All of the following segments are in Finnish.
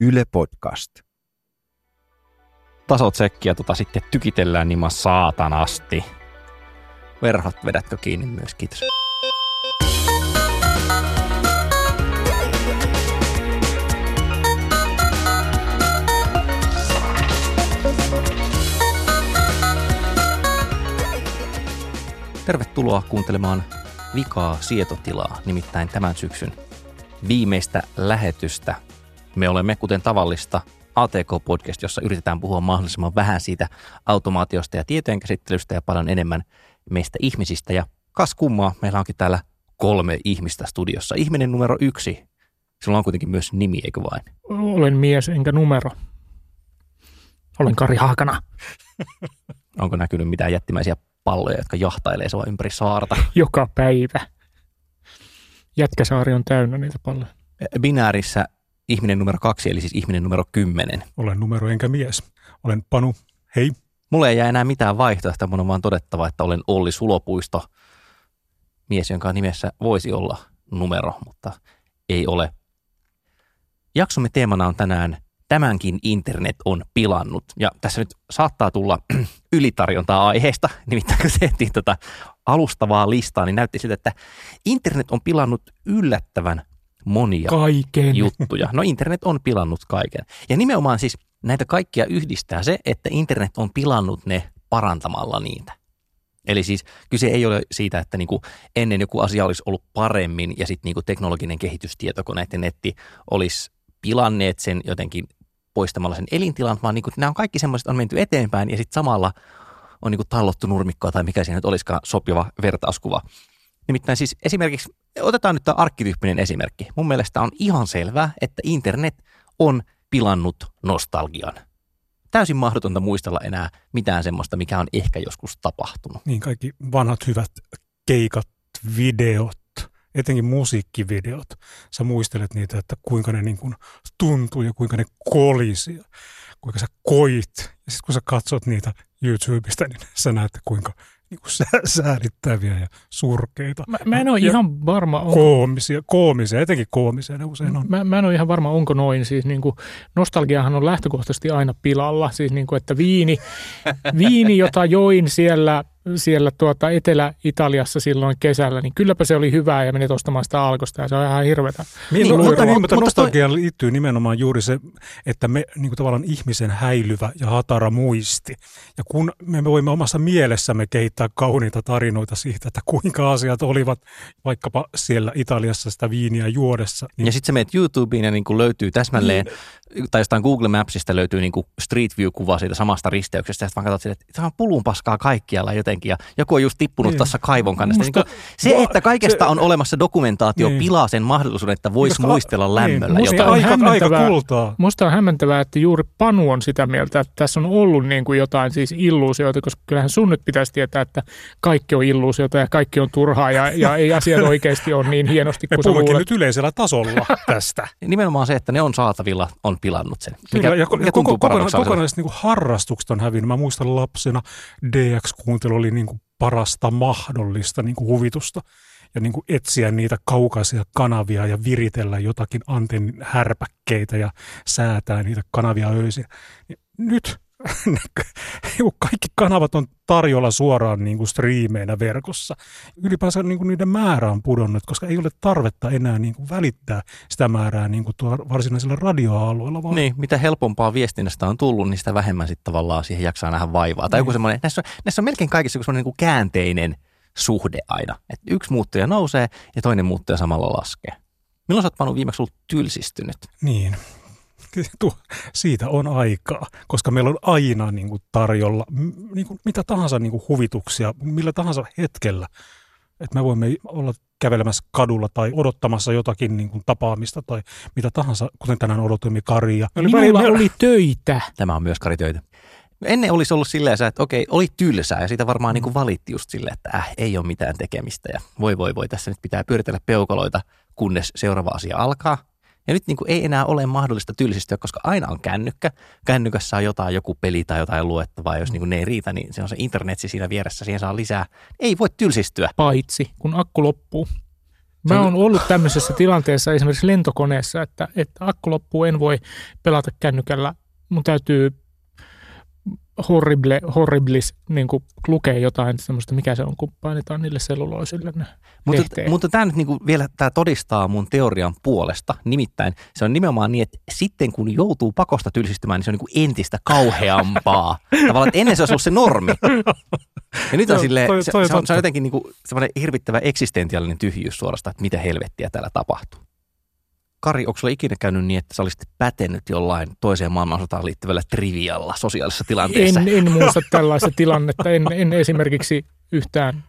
Yle Podcast. tasotsekkiä tota sitten tykitellään niin saatanasti. Verhot vedätkö kiinni myös, kiitos. Tervetuloa kuuntelemaan Vikaa sietotilaa, nimittäin tämän syksyn viimeistä lähetystä. Me olemme, kuten tavallista, ATK-podcast, jossa yritetään puhua mahdollisimman vähän siitä automaatiosta ja tietojen käsittelystä ja paljon enemmän meistä ihmisistä. Ja kas kummaa, meillä onkin täällä kolme ihmistä studiossa. Ihminen numero yksi, sillä on kuitenkin myös nimi, eikö vain? Olen mies enkä numero. Olen Kari Haakana. Onko näkynyt mitään jättimäisiä palloja, jotka jahtailee sua ympäri saarta? Joka päivä. Jätkäsaari on täynnä niitä palloja. Binäärissä ihminen numero kaksi, eli siis ihminen numero kymmenen. Olen numero enkä mies. Olen Panu. Hei. Mulle ei jää enää mitään vaihtoehtoa, mun on vaan todettava, että olen Olli Sulopuisto, mies, jonka nimessä voisi olla numero, mutta ei ole. Jaksomme teemana on tänään Tämänkin internet on pilannut. Ja tässä nyt saattaa tulla ylitarjontaa aiheesta, nimittäin kun tehtiin tätä alustavaa listaa, niin näytti siltä, että internet on pilannut yllättävän monia Kaiken. juttuja. No internet on pilannut kaiken. Ja nimenomaan siis näitä kaikkia yhdistää se, että internet on pilannut ne parantamalla niitä. Eli siis kyse ei ole siitä, että niinku ennen joku asia olisi ollut paremmin ja sitten niinku teknologinen kehitys, tietokoneet ja netti olisi pilanneet sen jotenkin poistamalla sen elintilan, vaan niinku, nämä on kaikki semmoiset, on menty eteenpäin ja sitten samalla on niinku tallottu nurmikkoa tai mikä siinä nyt olisikaan sopiva vertauskuva. Nimittäin siis esimerkiksi, otetaan nyt tämä arkkityyppinen esimerkki. Mun mielestä on ihan selvää, että internet on pilannut nostalgian. Täysin mahdotonta muistella enää mitään semmoista, mikä on ehkä joskus tapahtunut. Niin kaikki vanhat hyvät keikat, videot, etenkin musiikkivideot. Sä muistelet niitä, että kuinka ne niin kuin tuntuu ja kuinka ne kolisi kuinka sä koit. Ja sitten kun sä katsot niitä YouTubesta, niin sä näet, kuinka niin kuin sä, säädittäviä ja surkeita. Mä, mä en ole ja ihan varma, onko, Koomisia, koomisia, etenkin koomisia ne usein on. mä, mä en ole ihan varma, onko noin. Siis niin kuin, nostalgiahan on lähtökohtaisesti aina pilalla. Siis niin kuin, että viini, viini, jota join siellä, siellä tuota Etelä-Italiassa silloin kesällä, niin kylläpä se oli hyvää ja menet ostamaan sitä alkosta ja se on ihan hirvetä. Niin, Niin, mutta, mutta- niin, mutta mutta nostalgiaan liittyy nimenomaan juuri se, että me niin kuin tavallaan ihmisen häilyvä ja hatara muisti. Ja kun me voimme omassa mielessämme kehittää kauniita tarinoita siitä, että kuinka asiat olivat vaikkapa siellä Italiassa sitä viiniä juodessa. Niin, Ja sitten sä menet YouTubeen ja niin kuin löytyy täsmälleen, tai jostain Google Mapsista löytyy niin kuin Street View-kuva siitä samasta risteyksestä, ja sitten vaan katsot sille, että tämä on pulun paskaa kaikkialla jotenkin, ja joku on just tippunut Niin. tuossa kaivon kannesta. Niin Musta- kuin, se, Va- että kaikesta se- on olemassa dokumentaatio, Niin. pilaa sen mahdollisuuden, että voisi Koska- muistella lämmöllä niin, musta jotain. on aika, aika kultaa. Musta on hämmentävää, että juuri Panu on sitä mieltä, että tässä on ollut niin kuin jotain siis illuusioita, koska kyllähän sun nyt pitäisi tietää, että kaikki on illuusiota ja kaikki on turhaa ja, ja ei asiat oikeasti ole niin hienosti Me kuin sä puhummekin luulet. nyt yleisellä tasolla tästä. Nimenomaan se, että ne on saatavilla, on pilannut sen. Mikä, Kyllä, ja, mikä ja koko, kokonaiset niin harrastukset on hävinnyt. Mä muistan lapsena DX-kuuntelu oli niin kuin parasta mahdollista niin kuin huvitusta ja niin kuin etsiä niitä kaukaisia kanavia ja viritellä jotakin antennin härpäkkeitä ja säätää niitä kanavia öisin. Niin Nyt kaikki kanavat on tarjolla suoraan niin kuin striimeinä verkossa. Ylipäänsä niin kuin niiden määrä on pudonnut, koska ei ole tarvetta enää niin kuin välittää sitä määrää niin kuin tuolla varsinaisilla radioalueilla. Vaan Niin, mitä helpompaa viestinnästä on tullut, niin sitä vähemmän sitten tavallaan siihen jaksaa nähdä vaivaa. Tai joku Niin. semmoinen, näissä, on- näissä on melkein kaikissa joku semmoinen niin kuin käänteinen suhde aina. Et yksi muuttuja nousee ja toinen muuttuja samalla laskee. Milloin sä oot Panu viimeksi ollut tylsistynyt? Niin, Tuo, siitä on aikaa, koska meillä on aina niin kuin tarjolla niin kuin mitä tahansa niin kuin huvituksia, millä tahansa hetkellä. Että me voimme olla kävelemässä kadulla tai odottamassa jotakin niin kuin tapaamista tai mitä tahansa, kuten tänään odotimme Karia. Me oli Minulla välillä- oli töitä. Tämä on myös karitöitä. Ennen olisi ollut silleen, että okei, oli tylsää ja siitä varmaan niin kuin valitti just silleen, että äh, ei ole mitään tekemistä ja voi voi voi, tässä nyt pitää pyöritellä peukaloita, kunnes seuraava asia alkaa. Ja nyt niin kuin ei enää ole mahdollista tylsistyä, koska aina on kännykkä. Kännykässä on jotain, joku peli tai jotain luettavaa. Jos niin kuin ne ei riitä, niin se on se internetsi siinä vieressä, siihen saa lisää. Ei voi tylsistyä. Paitsi kun akku loppuu. Mä oon ollut tämmöisessä tilanteessa esimerkiksi lentokoneessa, että, että akku loppuu, en voi pelata kännykällä. Mun täytyy horrible, horriblis niin kuin lukee jotain semmoista, mikä se on, kun painetaan niille selluloisille ne Mutta, mutta tämä nyt niinku vielä tää todistaa mun teorian puolesta. Nimittäin se on nimenomaan niin, että sitten kun joutuu pakosta tylsistymään, niin se on niinku entistä kauheampaa. Tavallaan, että ennen se olisi ollut se normi. Ja nyt on toi- se, toi se, on, se on jotenkin niinku semmoinen hirvittävä eksistentiaalinen tyhjyys suorastaan, että mitä helvettiä täällä tapahtuu. Kari, onko sulla ikinä käynyt niin, että sä olisit pätenyt jollain toiseen maailmansotaan liittyvällä trivialla sosiaalisessa tilanteessa? En, en muista tällaista tilannetta. En, en esimerkiksi yhtään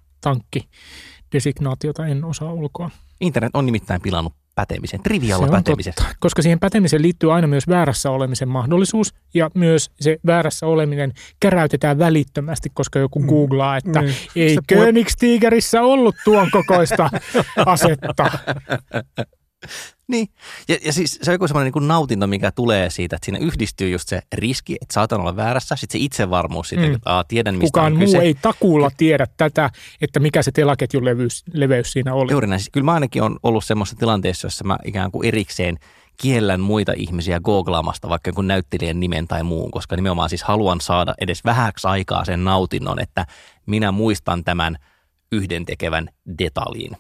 tankkidesignaatiota en osaa ulkoa. Internet on nimittäin pilannut pätemisen, trivialla Se pätemisen. totta, koska siihen pätemiseen liittyy aina myös väärässä olemisen mahdollisuus ja myös se väärässä oleminen käräytetään välittömästi, koska joku googlaa, että Niin. ei Se puhe- Königstigerissä ollut tuon kokoista asetta. Niin, ja, ja siis se on joku semmoinen niin nautinto, mikä tulee siitä, että siinä yhdistyy just se riski, että saatan olla väärässä, sitten se itsevarmuus siitä, Mm. että aa, tiedän mistä Kukaan on muu kyse. ei takuulla tiedä tätä, että mikä se telaketjun leveys, leveys siinä oli. Juuri näin. Siis Kyllä mä ainakin on ollut semmoisessa tilanteessa, jossa mä ikään kuin erikseen kiellän muita ihmisiä googlaamasta vaikka jonkun näyttelijän nimen tai muun, koska nimenomaan siis haluan saada edes vähäksi aikaa sen nautinnon, että minä muistan tämän yhdentekevän detaljin.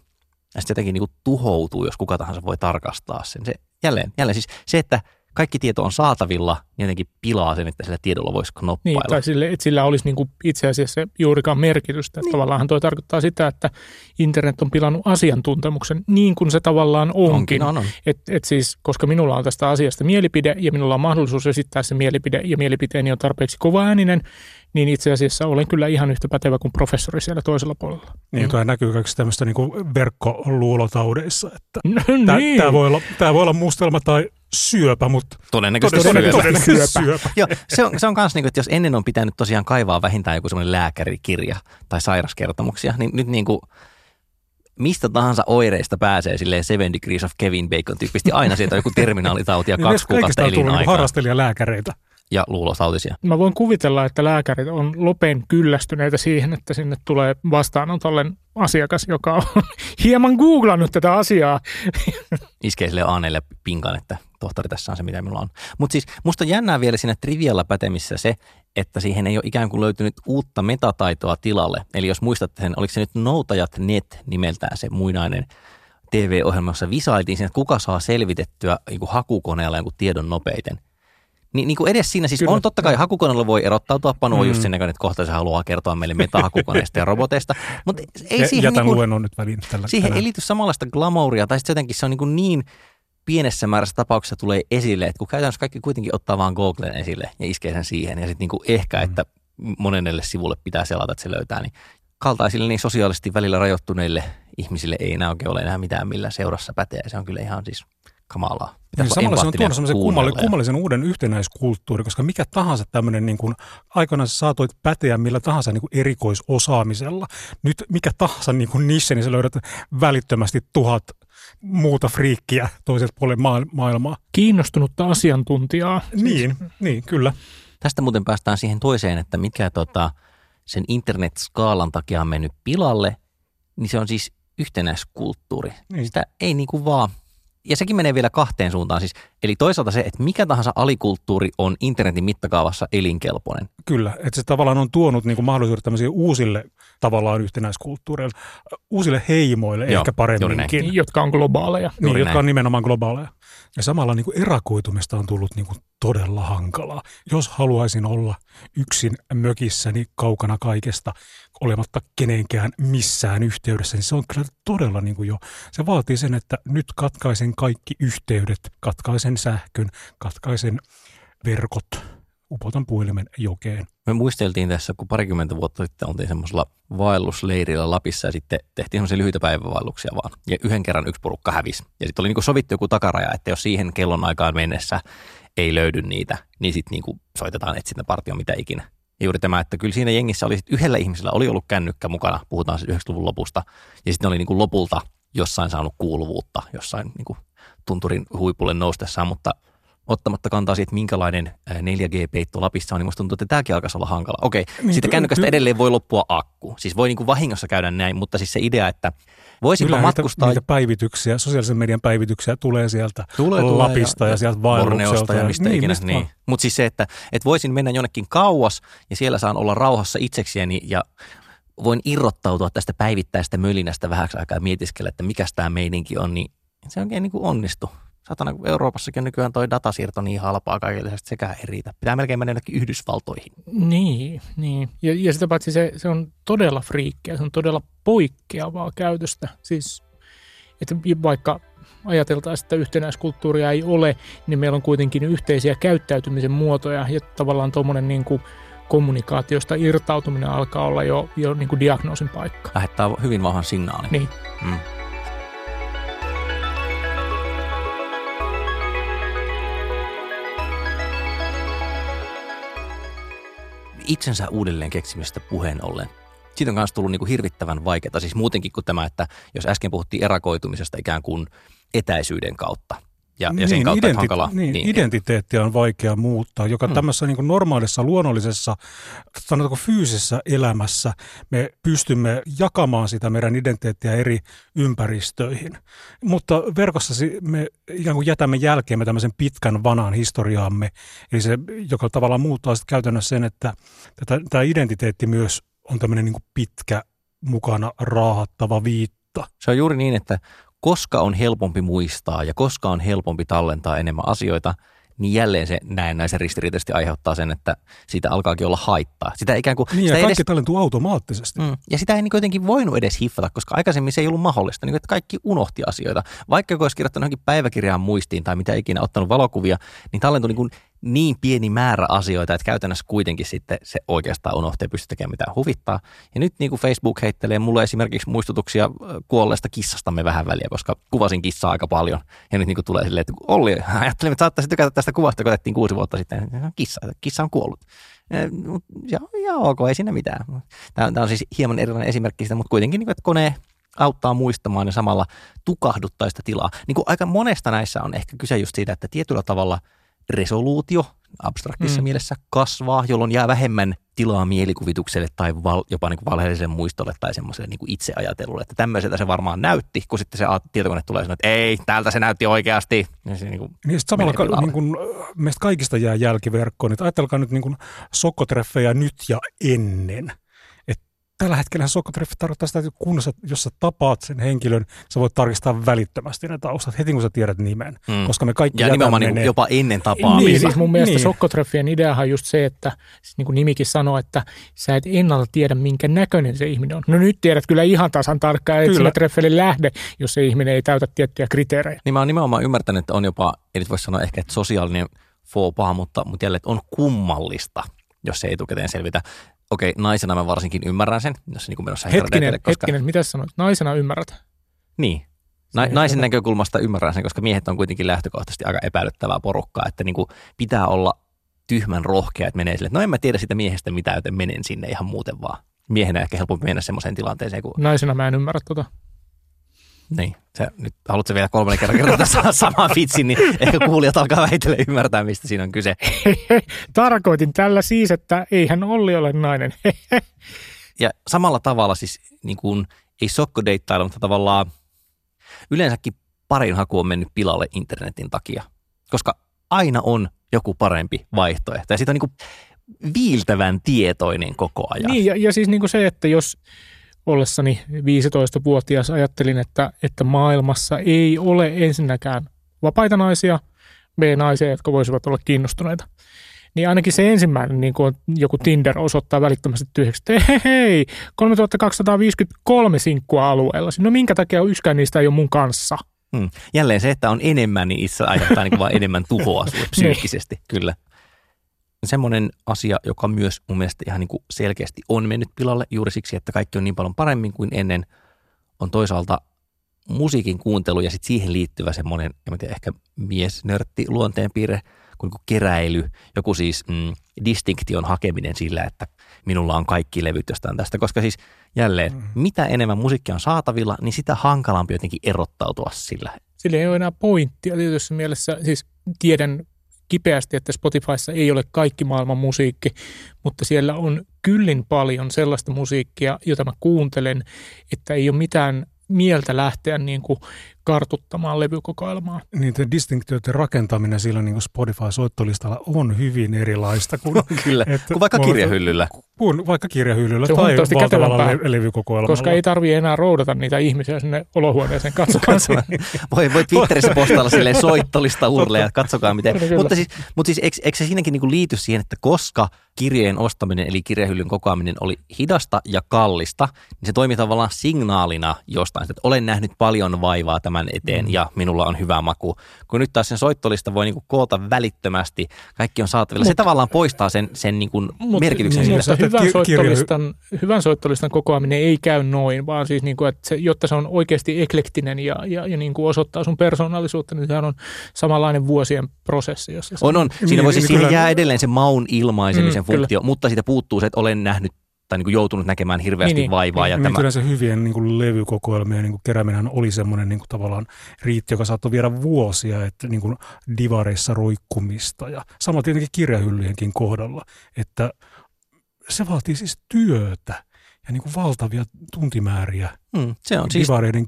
Ja sitten jotenkin niin kuin tuhoutuu, jos kuka tahansa voi tarkastaa sen. Se, jälleen, jälleen siis se, että kaikki tieto on saatavilla, niin jotenkin pilaa sen, että sillä tiedolla voisi Niin, knoppailla. tai sille, että sillä olisi niin kuin itse asiassa juurikaan merkitystä. Niin. Tavallaan tuo tarkoittaa sitä, että internet on pilannut asiantuntemuksen niin kuin se tavallaan onkin. Onkin, on, on. Et, et siis, koska minulla on tästä asiasta mielipide ja minulla on mahdollisuus esittää se mielipide ja mielipiteeni on tarpeeksi kovaääninen, niin itse asiassa olen kyllä ihan yhtä pätevä kuin professori siellä toisella puolella. Niin, Mm. tuo näkyy kaikissa tämmöistä niinku verkkoluulotaudeissa, että No, tämä niin. voi, olla, tää voi olla mustelma tai syöpä, mutta Todennäköisesti, Todennäköisesti syöpä. todennäköisesti syöpä. syöpä. Joo, se on, se on kans niinku, että jos ennen on pitänyt tosiaan kaivaa vähintään joku semmoinen lääkärikirja tai sairaskertomuksia, niin nyt niinku mistä tahansa oireista pääsee silleen Seven Degrees of Kevin Bacon tyyppisesti aina sieltä on joku terminalitauti ja Niin kaksi kaikista kuukautta tullut niinku elinaikaa harrastelijalääkäreitä. ja luulotautisia. Mä voin kuvitella, että lääkärit on lopen kyllästyneitä siihen, että sinne tulee vastaanotolle asiakas, joka on hieman googlannut tätä asiaa. Iskee sille aaneille pinkan, että tohtori tässä on se, mitä minulla on. Mutta siis musta on jännää vielä siinä trivialla pätemissä se, että siihen ei ole ikään kuin löytynyt uutta metataitoa tilalle. Eli jos muistatte sen, oliko se nyt Noutajat Net nimeltään se muinainen TV-ohjelma, jossa visailtiin siinä, että kuka saa selvitettyä niin kuin hakukoneella jonkun tiedon nopeiten. Niin, niin kuin edes siinä siis Kyllä. on totta kai hakukoneella voi erottautua, Panu on Mm. just sen näköinen, että kohta se haluaa kertoa meille metahakukoneista ja roboteista, mutta ei Ja- siihen Jätän niin kuin, luennon nyt väliin tällä siihen tänään. ei liity samanlaista glamouria, tai sitten jotenkin se on niin, kuin niin pienessä määrässä tapauksessa tulee esille, että kun käytännössä kaikki kuitenkin ottaa vaan Googlen esille ja iskee sen siihen, ja sitten niin kuin ehkä, Mm. että monelle sivulle pitää selata, että se löytää, niin kaltaisille niin sosiaalisesti välillä rajoittuneille ihmisille ei enää oikein ole enää mitään millä seurassa pätee. Se on kyllä ihan siis kamalaa. Niin samalla se on tuonut semmoisen kuunnella kummalli, ja- kummallisen uuden yhtenäiskulttuuri, koska mikä tahansa tämmöinen, niin kuin, aikanaan sä saatoit päteä millä tahansa niin kuin erikoisosaamisella. Nyt mikä tahansa niin kuin niche, niin sä löydät välittömästi tuhat muuta friikkiä toiselta puolelle maa- maailmaa. Kiinnostunutta asiantuntijaa. Niin, niin, kyllä. Tästä muuten päästään siihen toiseen, että mikä tota, sen internet-skaalan takia on mennyt pilalle, niin se on siis yhtenäiskulttuuri. Niin. Sitä ei niinku vaan, ja sekin menee vielä kahteen suuntaan siis. Eli toisaalta se, että mikä tahansa alikulttuuri on internetin mittakaavassa elinkelpoinen. Kyllä, että se tavallaan on tuonut niin kuin mahdollisuudet tämmöisille uusille tavallaan yhtenäiskulttuureille, uusille heimoille Joo, ehkä paremminkin. jotka on globaaleja. Niin, jotka on nimenomaan globaaleja. Ja samalla niin kuin erakoitumista on tullut niin kuin todella hankalaa. Jos haluaisin olla yksin mökissäni kaukana kaikesta, olematta kenenkään missään yhteydessä, niin se on kyllä todella niin kuin jo, se vaatii sen, että nyt katkaisen kaikki yhteydet, katkaisen sähkön, katkaisen verkot, upotan puhelimen jokeen. Me muisteltiin tässä, kun parikymmentä vuotta sitten oltiin semmoisella vaellusleirillä Lapissa ja sitten tehtiin semmoisia lyhyitä päivävaelluksia vaan. Ja yhden kerran yksi porukka hävisi. Ja sitten oli niinku sovittu joku takaraja, että jos siihen kellon aikaan mennessä ei löydy niitä, niin sitten niinku soitetaan etsintäpartio mitä ikinä. Ja juuri tämä, että kyllä siinä jengissä oli yhdellä ihmisellä oli ollut kännykkä mukana, puhutaan siis 90-luvun lopusta, ja sitten oli niinku lopulta jossain saanut kuuluvuutta, jossain niinku tunturin huipulle noustessaan, mutta ottamatta kantaa siitä, minkälainen 4G-peitto Lapissa on, niin musta tuntuu, että tämäkin alkaisi olla hankala. Okei, Niin, siitä kännykästä edelleen voi loppua akku. Siis voi niin kuin vahingossa käydä näin, mutta siis se idea, että voisinko Kyllä matkustaa niitä päivityksiä, sosiaalisen median päivityksiä tulee sieltä Tulee, tulee, Lapista ja, ja sieltä Borneosta vaellukselta. ja mistä ikinä. mistä Niin. Mutta siis se, että, että voisin mennä jonnekin kauas ja siellä saan olla rauhassa itsekseni ja voin irrottautua tästä päivittäistä mölinästä vähäksi aikaa ja mietiskellä, että mikä tämä meininki on, niin se oikein niin kuin onnistu. Satana, kun Euroopassakin nykyään toi datasiirto niin halpaa kaikille, että sekään ei riitä. Pitää melkein mennä jonnekin Yhdysvaltoihin. Niin, niin. Ja, ja sitä paitsi se, se on todella friikkiä, se on todella poikkeavaa käytöstä. Siis, että vaikka ajateltaisiin, että yhtenäiskulttuuria ei ole, niin meillä on kuitenkin yhteisiä käyttäytymisen muotoja ja tavallaan tuommoinen niin kuin kommunikaatiosta irtautuminen alkaa olla jo, jo niin kuin diagnoosin paikka. Lähettää hyvin vahvan signaalin. Niin. Mm. Itsensä uudelleen keksimistä puheen ollen. Siitä on myös tullut niin kuin hirvittävän vaikeaa, siis muutenkin kuin tämä, että jos äsken puhuttiin erakoitumisesta ikään kuin etäisyyden kautta ja, ja sen kautta, että hankala. niin, niin, identiteettiä on vaikea muuttaa, joka Hmm. tämmöisessä niin normaalissa, luonnollisessa, sanotaanko fyysisessä elämässä me pystymme jakamaan sitä meidän identiteettiä eri ympäristöihin. Mutta verkossa si- me ikään kuin jätämme jälkeemme tämmöisen pitkän vanhan historiaamme, eli se, joka tavallaan muuttaa sitten käytännössä sen, että tämä identiteetti myös on tämmöinen niin pitkä, mukana raahattava viitta. Se on juuri niin, että koska on helpompi muistaa ja koska on helpompi tallentaa enemmän asioita, niin jälleen se näennäisen ristiriitaisesti aiheuttaa sen, että siitä alkaakin olla haittaa. Sitä ikään kuin, Niin, sitä ja kaikki edes, tallentuu automaattisesti. mm, ja sitä ei niin jotenkin voinut edes hiffata, koska aikaisemmin se ei ollut mahdollista, niin kuin, että kaikki unohti asioita. Vaikka joku olisi kirjoittanut johonkin päiväkirjaan muistiin tai mitä ikinä ottanut valokuvia, niin tallentui niin, kuin niin pieni määrä asioita, että käytännössä kuitenkin sitten se oikeastaan unohtuu ja pysty tekemään mitään huvittaa. Ja nyt niin kuin Facebook heittelee mulle esimerkiksi muistutuksia kuolleesta kissastamme vähän väliä, koska kuvasin kissaa aika paljon. Ja nyt niin kuin tulee silleen, että Olli, ajattelin, että saattaisi tykätä tästä kuvasta, kun otettiin kuusi vuotta sitten. Kissa, kissa on kuollut. Ja, ja ok, ei siinä mitään. Tämä, tämä on siis hieman erilainen esimerkki siitä, mutta kuitenkin, niin kuin, että kone auttaa muistamaan ja samalla tukahduttaa sitä tilaa. Niin kuin aika monesta näissä on ehkä kyse just siitä, että tietyllä tavalla resoluutio abstraktissa Mm. mielessä kasvaa, jolloin jää vähemmän tilaa mielikuvitukselle tai val, jopa niin kuin valheelliselle muistolle tai semmoiselle niin kuin itseajattelulle. Että tämmöiseltä se varmaan näytti, kun sitten se tietokone tulee sanoa, että ei, täältä se näytti oikeasti. Ja se niin kuin, Niin samalla ka, niin kun, meistä kaikista jää jälkiverkkoon. Että ajatelkaa nyt niin kun sokkotreffejä nyt ja ennen. Tällä hetkellä sokkotreffi tarkoittaa sitä, että kun sä, jos sä tapaat sen henkilön, sä voit tarkistaa välittömästi ne taustat heti kun sä tiedät nimen. Mm. Koska me kaikki ja nimenomaan niin ne. jopa ennen tapaamista. Niin, Niin, siis mun mielestä niin. sokkotreffien ideahan on just se, että siis niin kuin nimikin sanoo, että sä et ennalta tiedä, minkä näköinen se ihminen on. No nyt tiedät kyllä ihan tasan tarkkaan, että Kyllä. sille treffelle lähde, jos se ihminen ei täytä tiettyjä kriteerejä. Niin mä oon nimenomaan ymmärtänyt, että on jopa, ei nyt voi sanoa ehkä, että sosiaalinen faux pas, mutta, mutta jälleen, että on kummallista, jos se ei etukäteen selvitä. Okei, naisena mä varsinkin ymmärrän sen, jos se niin menossa Hetkinen, koska... hetkinen, mitä sä sanoit? Naisena ymmärrät. Niin. Na, Se- naisen näkökulmasta ymmärrän sen, koska miehet on kuitenkin lähtökohtaisesti aika epäilyttävää porukkaa, että niin kuin pitää olla tyhmän rohkea, että menee sille, että no en mä tiedä sitä miehestä mitään, joten menen sinne ihan muuten vaan. Miehenä ehkä helpompi mennä semmoiseen tilanteeseen, kun Naisena mä en ymmärrä tota. Niin, se, nyt haluatko vielä kolmannen kerran kertoa sa- saman vitsin, niin ehkä kuulijat alkaa väitellä ymmärtää, mistä siinä on kyse. Tarkoitin tällä siis, että eihän Olli ole nainen. Ja samalla tavalla siis niin kuin, ei sokkodeittailla, mutta tavallaan yleensäkin parin haku on mennyt pilalle internetin takia, koska aina on joku parempi vaihtoehto. Ja siitä on niin kuin viiltävän tietoinen koko ajan. Niin, ja, ja siis niin kuin se, että jos ollessani 15-vuotias ajattelin, että, että maailmassa ei ole ensinnäkään vapaita naisia, B-naisia, jotka voisivat olla kiinnostuneita. Niin ainakin se ensimmäinen, niin kuin joku Tinder osoittaa välittömästi tyhjäksi, että hei, hei 3253 sinkkua alueella. No minkä takia yksikään niistä ei ole mun kanssa? Hmm. Jälleen se, että on enemmän, niin itse aiheuttaa niin vaan enemmän tuhoa sulle psyykkisesti, kyllä. Semmoinen asia, joka myös mun mielestä ihan niin kuin selkeästi on mennyt pilalle juuri siksi, että kaikki on niin paljon paremmin kuin ennen, on toisaalta musiikin kuuntelu ja sitten siihen liittyvä semmoinen, en mä tiedä, ehkä miesnörtti luonteenpiirre, kuin niin keräily, joku siis mm, distinktion hakeminen sillä, että minulla on kaikki levyt jostain tästä, koska siis jälleen, mm. mitä enemmän musiikkia on saatavilla, niin sitä hankalampi jotenkin erottautua sillä. Sillä ei ole enää pointtia tietyssä mielessä. Siis tiedän kipeästi, että Spotifyssa ei ole kaikki maailman musiikki, mutta siellä on kyllin paljon sellaista musiikkia, jota mä kuuntelen, että ei ole mitään mieltä lähteä niin kuin kartuttamaan levykokoelmaa. Niiden distinktioiden rakentaminen sillä niin Spotify-soittolistalla on hyvin erilaista kuin, Kyllä, että kuin vaikka kirjahyllyllä. Kuin vaikka kirjahyllyllä tai valtavalla le- levykokoelmalla. Koska ei tarvitse enää roudata niitä ihmisiä sinne olohuoneeseen katsomaan. voi, voi Twitterissä postailla silleen soittolista urleja, katsokaa miten. mutta siis, mutta siis eikö, eikö se siinäkin niin liity siihen, että koska kirjeen ostaminen eli kirjahyllyn kokoaminen oli hidasta ja kallista, niin se toimi tavallaan signaalina jostain, että olen nähnyt paljon vaivaa tämän eteen mm. ja minulla on hyvä maku. Kun nyt taas sen soittolista voi niinku koota välittömästi, kaikki on saatavilla. Mut, se tavallaan poistaa sen, sen niinku mut, merkityksen niin, siitä. Hyvän, soittolistan, hyvän soittolistan kokoaminen ei käy noin, vaan siis niinku, että se, jotta se on oikeasti eklektinen ja, ja, ja niinku osoittaa sun persoonallisuutta, niin sehän on samanlainen vuosien prosessi. Jos on, on. Siinä, niin, voisi, niin, siihen jää edelleen se maun ilmaisemisen mm, funktio, kyllä. mutta siitä puuttuu se, että olen nähnyt tai niin kuin joutunut näkemään hirveästi niin, niin. vaivaa. Niin, ja niin, tämä... Kyllä se hyvien niin kuin levykokoelmien niin kuin kerääminen oli semmoinen niin kuin tavallaan riitti, joka saattoi viedä vuosia, että niin kuin divareissa roikkumista ja sama tietenkin kirjahyllyjenkin kohdalla, että se vaatii siis työtä ja niin kuin valtavia tuntimääriä mm, se on siis- divareiden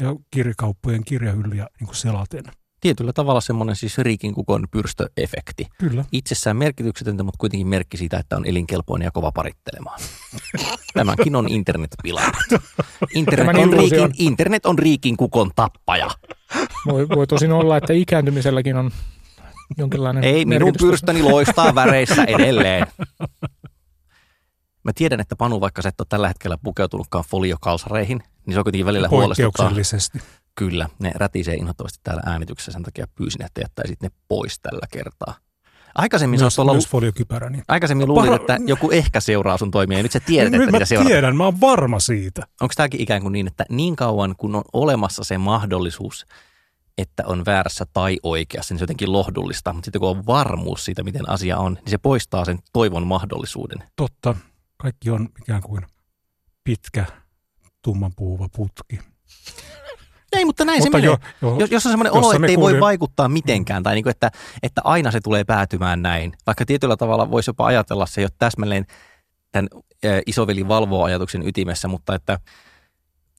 ja kirjakauppojen kirjahyllyjä niin kuin selaten tietyllä tavalla semmoinen siis riikin kukon pyrstöefekti. Kyllä. Itsessään merkityksetöntä, mutta kuitenkin merkki siitä, että on elinkelpoinen ja kova parittelemaan. Tämäkin on internet pilannut. Internet on, riikin, internet on riikin kukon tappaja. Voi, voi tosin olla, että ikääntymiselläkin on jonkinlainen Ei, minun pyrstöni loistaa väreissä edelleen. Mä tiedän, että Panu, vaikka sä et ole tällä hetkellä pukeutunutkaan foliokalsareihin, niin se on kuitenkin välillä huolestuttaa. Kyllä, ne rätisee inhottavasti täällä äänityksessä, sen takia pyysin, että jättäisit ne pois tällä kertaa. Aikaisemmin myös, se. Myös foliokypärä. Niin. Aikaisemmin luulin, Par... että joku ehkä seuraa sun toimia, ja nyt sä tiedät, nyt että mä niitä seuraa. tiedän, mä oon varma siitä. Onko tämäkin ikään kuin niin, että niin kauan kun on olemassa se mahdollisuus, että on väärässä tai oikeassa, niin se on jotenkin lohdullista. Mutta sitten kun on varmuus siitä, miten asia on, niin se poistaa sen toivon mahdollisuuden. Totta. Kaikki on ikään kuin pitkä, tumman puhuva putki. Ei, mutta näin mutta se jo, menee. Jo, jos, jos on semmoinen olo, että ei voi vaikuttaa mitenkään, tai niin kuin, että, että aina se tulee päätymään näin, vaikka tietyllä tavalla voisi jopa ajatella se jo täsmälleen tämän isoveli valvoo ajatuksen ytimessä, mutta että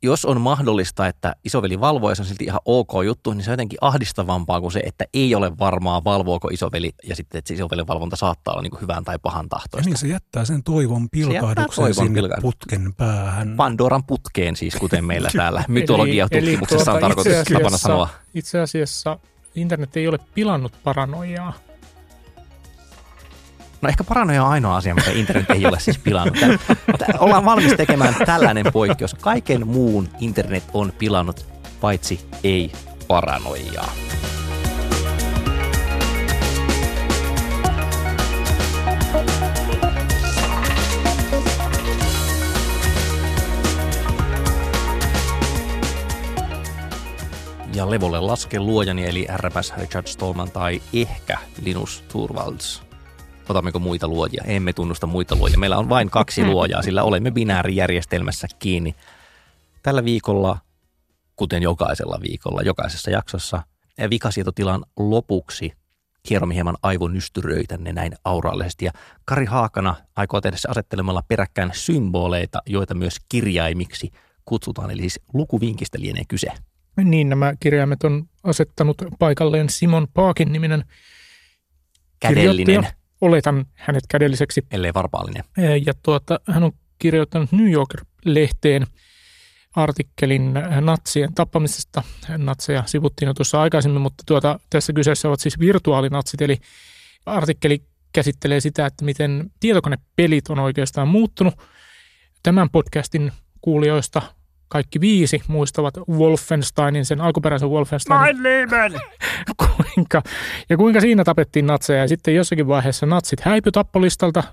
jos on mahdollista, että isoveli valvoo ja se on silti ihan ok juttu, niin se on jotenkin ahdistavampaa kuin se, että ei ole varmaa, valvooko isoveli ja sitten, että se isovelin valvonta saattaa olla niin kuin hyvän tai pahan tahtoista. Ja niin se jättää sen toivon pilkahduksen toivon sinne pilkahdus. putken päähän. Pandoran putkeen siis, kuten meillä täällä mytologiatutkimuksessa tuota, on tarkoitus tapana sanoa. Itse asiassa internet ei ole pilannut paranoiaa No ehkä paranoja on ainoa asia, mitä internet ei ole siis pilannut. Tää, tää, ollaan valmis tekemään tällainen poikkeus. Kaiken muun internet on pilannut, paitsi ei paranoiaa. ja levolle laske luojani eli RPS Richard Stallman tai ehkä Linus Turvalds otammeko muita luojia. Emme tunnusta muita luojia. Meillä on vain kaksi luojaa, sillä olemme binäärijärjestelmässä kiinni. Tällä viikolla, kuten jokaisella viikolla, jokaisessa jaksossa, vikasietotilan lopuksi hieromme hieman aivonystyröitänne näin aurallisesti. Ja Kari Haakana aikoo tehdä se asettelemalla peräkkäin symboleita, joita myös kirjaimiksi kutsutaan. Eli siis lukuvinkistä lienee kyse. Niin, nämä kirjaimet on asettanut paikalleen Simon Paakin niminen Kädellinen oletan hänet kädelliseksi. Ellei varpaallinen. Ja tuota, hän on kirjoittanut New Yorker-lehteen artikkelin natsien tappamisesta. Natseja sivuttiin jo tuossa aikaisemmin, mutta tuota, tässä kyseessä ovat siis virtuaalinatsit, eli artikkeli käsittelee sitä, että miten tietokonepelit on oikeastaan muuttunut. Tämän podcastin kuulijoista kaikki viisi muistavat Wolfensteinin, sen alkuperäisen Wolfensteinin. Mein kuinka, ja kuinka siinä tapettiin natseja. Ja sitten jossakin vaiheessa natsit häipy tappolistalta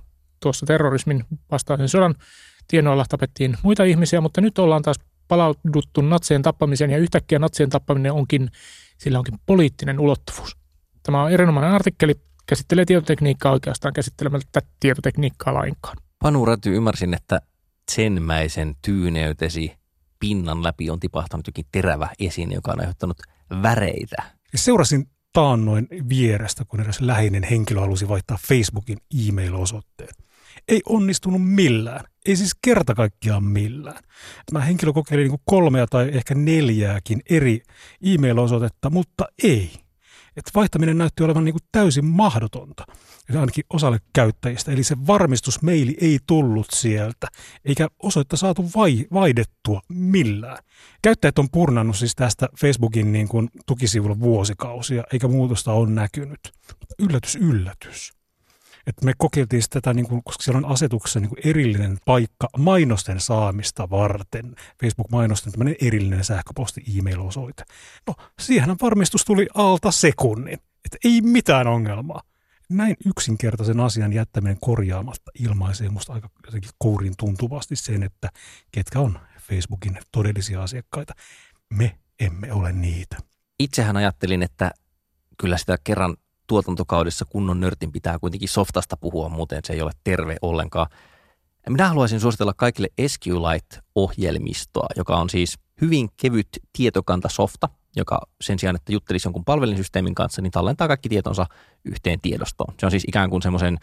tuossa terrorismin vastaisen sodan tienoilla tapettiin muita ihmisiä, mutta nyt ollaan taas palauduttu natsien tappamiseen ja yhtäkkiä natsien tappaminen onkin, sillä onkin poliittinen ulottuvuus. Tämä on erinomainen artikkeli, käsittelee tietotekniikkaa oikeastaan käsittelemättä tietotekniikkaa lainkaan. Panu Räty, ymmärsin, että senmäisen tyyneytesi pinnan läpi on tipahtanut jokin terävä esine, joka on aiheuttanut väreitä. Seurasin taannoin vierestä, kun eräs läheinen henkilö halusi vaihtaa Facebookin e-mail-osoitteen. Ei onnistunut millään. Ei siis kerta kaikkiaan millään. Tämä henkilö kokeili niin kolmea tai ehkä neljääkin eri e-mail-osoitetta, mutta ei. Et vaihtaminen näytti olevan niin kuin täysin mahdotonta, ainakin osalle käyttäjistä. Eli se varmistusmeili ei tullut sieltä, eikä osoitta saatu vai, vaihdettua millään. Käyttäjät on purnannut siis tästä Facebookin niin kuin tukisivulla vuosikausia, eikä muutosta ole näkynyt. Yllätys, yllätys että me kokeiltiin tätä, niin kuin, koska siellä on asetuksessa niin kuin erillinen paikka mainosten saamista varten, Facebook-mainosten tämmöinen erillinen sähköposti e-mail-osoite. No, siihen varmistus tuli alta sekunnin, että ei mitään ongelmaa. Näin yksinkertaisen asian jättäminen korjaamatta ilmaisee musta aika jotenkin kourin tuntuvasti sen, että ketkä on Facebookin todellisia asiakkaita. Me emme ole niitä. Itsehän ajattelin, että kyllä sitä kerran tuotantokaudessa kunnon nörtin pitää kuitenkin softasta puhua, muuten se ei ole terve ollenkaan. Minä haluaisin suositella kaikille SQLite-ohjelmistoa, joka on siis hyvin kevyt tietokantasofta, joka sen sijaan, että juttelisi jonkun palvelinsysteemin kanssa, niin tallentaa kaikki tietonsa yhteen tiedostoon. Se on siis ikään kuin semmoisen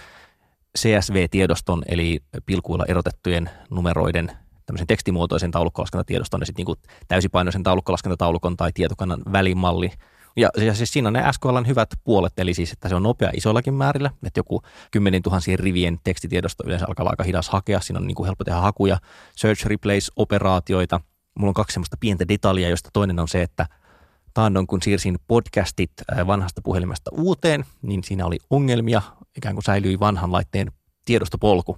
CSV-tiedoston, eli pilkuilla erotettujen numeroiden tämmöisen tekstimuotoisen taulukkolaskentatiedostoon ja sitten niin täysipainoisen taulukkolaskentataalukon tai tietokannan välimalli – ja, ja siis siinä on ne SQLn hyvät puolet, eli siis, että se on nopea isollakin määrillä, että joku 10 tuhansien rivien tekstitiedosto yleensä alkaa aika hidas hakea, siinä on niin kuin helppo tehdä hakuja, search replace-operaatioita. Mulla on kaksi semmoista pientä detaljia, josta toinen on se, että taannoin kun siirsin podcastit vanhasta puhelimesta uuteen, niin siinä oli ongelmia, ikään kuin säilyi vanhan laitteen tiedostopolku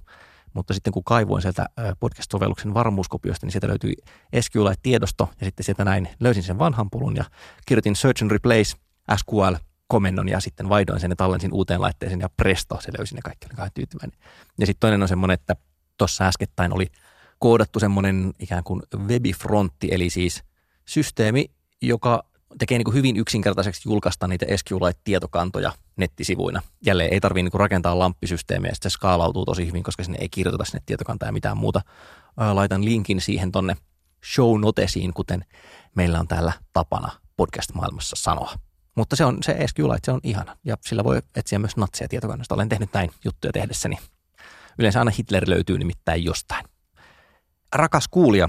mutta sitten kun kaivoin sieltä podcast-sovelluksen varmuuskopiosta, niin sieltä löytyi SQLite-tiedosto ja sitten sieltä näin löysin sen vanhan pulun ja kirjoitin search and replace SQL komennon ja sitten vaihdoin sen ja tallensin uuteen laitteeseen ja presto, se löysi ne kaikki, oli tyytyväinen. Ja sitten toinen on semmoinen, että tuossa äskettäin oli koodattu semmoinen ikään kuin webifrontti, eli siis systeemi, joka tekee niin hyvin yksinkertaiseksi julkaista niitä SQLite-tietokantoja nettisivuina. Jälleen ei tarvitse niin rakentaa lamppisysteemiä, se skaalautuu tosi hyvin, koska sinne ei kirjoiteta sinne tietokantaa ja mitään muuta. Laitan linkin siihen tonne show notesiin, kuten meillä on täällä tapana podcast-maailmassa sanoa. Mutta se on se SQLite, se on ihana ja sillä voi etsiä myös natseja tietokannasta. Olen tehnyt näin juttuja tehdessäni. Yleensä aina Hitler löytyy nimittäin jostain. Rakas kuulija,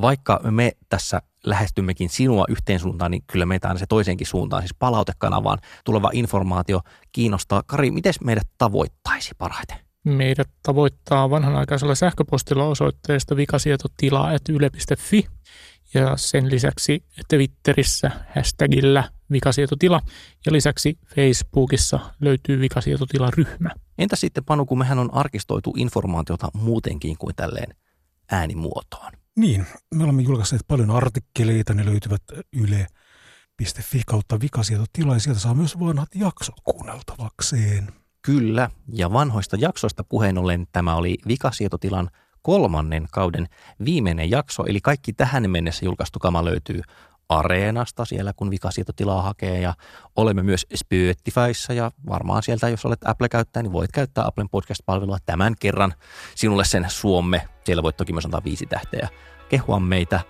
vaikka me tässä lähestymmekin sinua yhteen suuntaan, niin kyllä meitä aina se toiseenkin suuntaan, siis palautekanavaan tuleva informaatio kiinnostaa. Kari, miten meidät tavoittaisi parhaiten? Meidät tavoittaa vanhanaikaisella sähköpostilla osoitteesta vikasietotila.yle.fi ja sen lisäksi Twitterissä hashtagillä vikasietotila ja lisäksi Facebookissa löytyy vikasietotila-ryhmä. Entä sitten Panu, kun mehän on arkistoitu informaatiota muutenkin kuin tälleen äänimuotoon? Niin, me olemme julkaisseet paljon artikkeleita, ne löytyvät yle.fi kautta vikasietotila ja sieltä saa myös vanhat jaksot kuunneltavakseen. Kyllä, ja vanhoista jaksoista puheen ollen tämä oli vikasietotilan kolmannen kauden viimeinen jakso, eli kaikki tähän mennessä julkaistu kama löytyy Areenasta siellä, kun vikasietotilaa hakee ja olemme myös Spotifyssa ja varmaan sieltä, jos olet Apple-käyttäjä, niin voit käyttää Applen podcast-palvelua tämän kerran. Sinulle sen Suomme, siellä voit toki myös antaa viisi tähteä kehua meitä,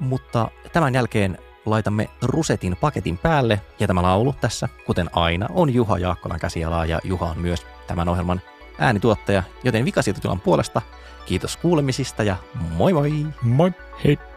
mutta tämän jälkeen laitamme rusetin paketin päälle ja tämä laulu tässä, kuten aina, on Juha Jaakkolan käsialaa ja Juha on myös tämän ohjelman äänituottaja, joten vikasietotilan puolesta kiitos kuulemisista ja moi moi! Moi! Hei!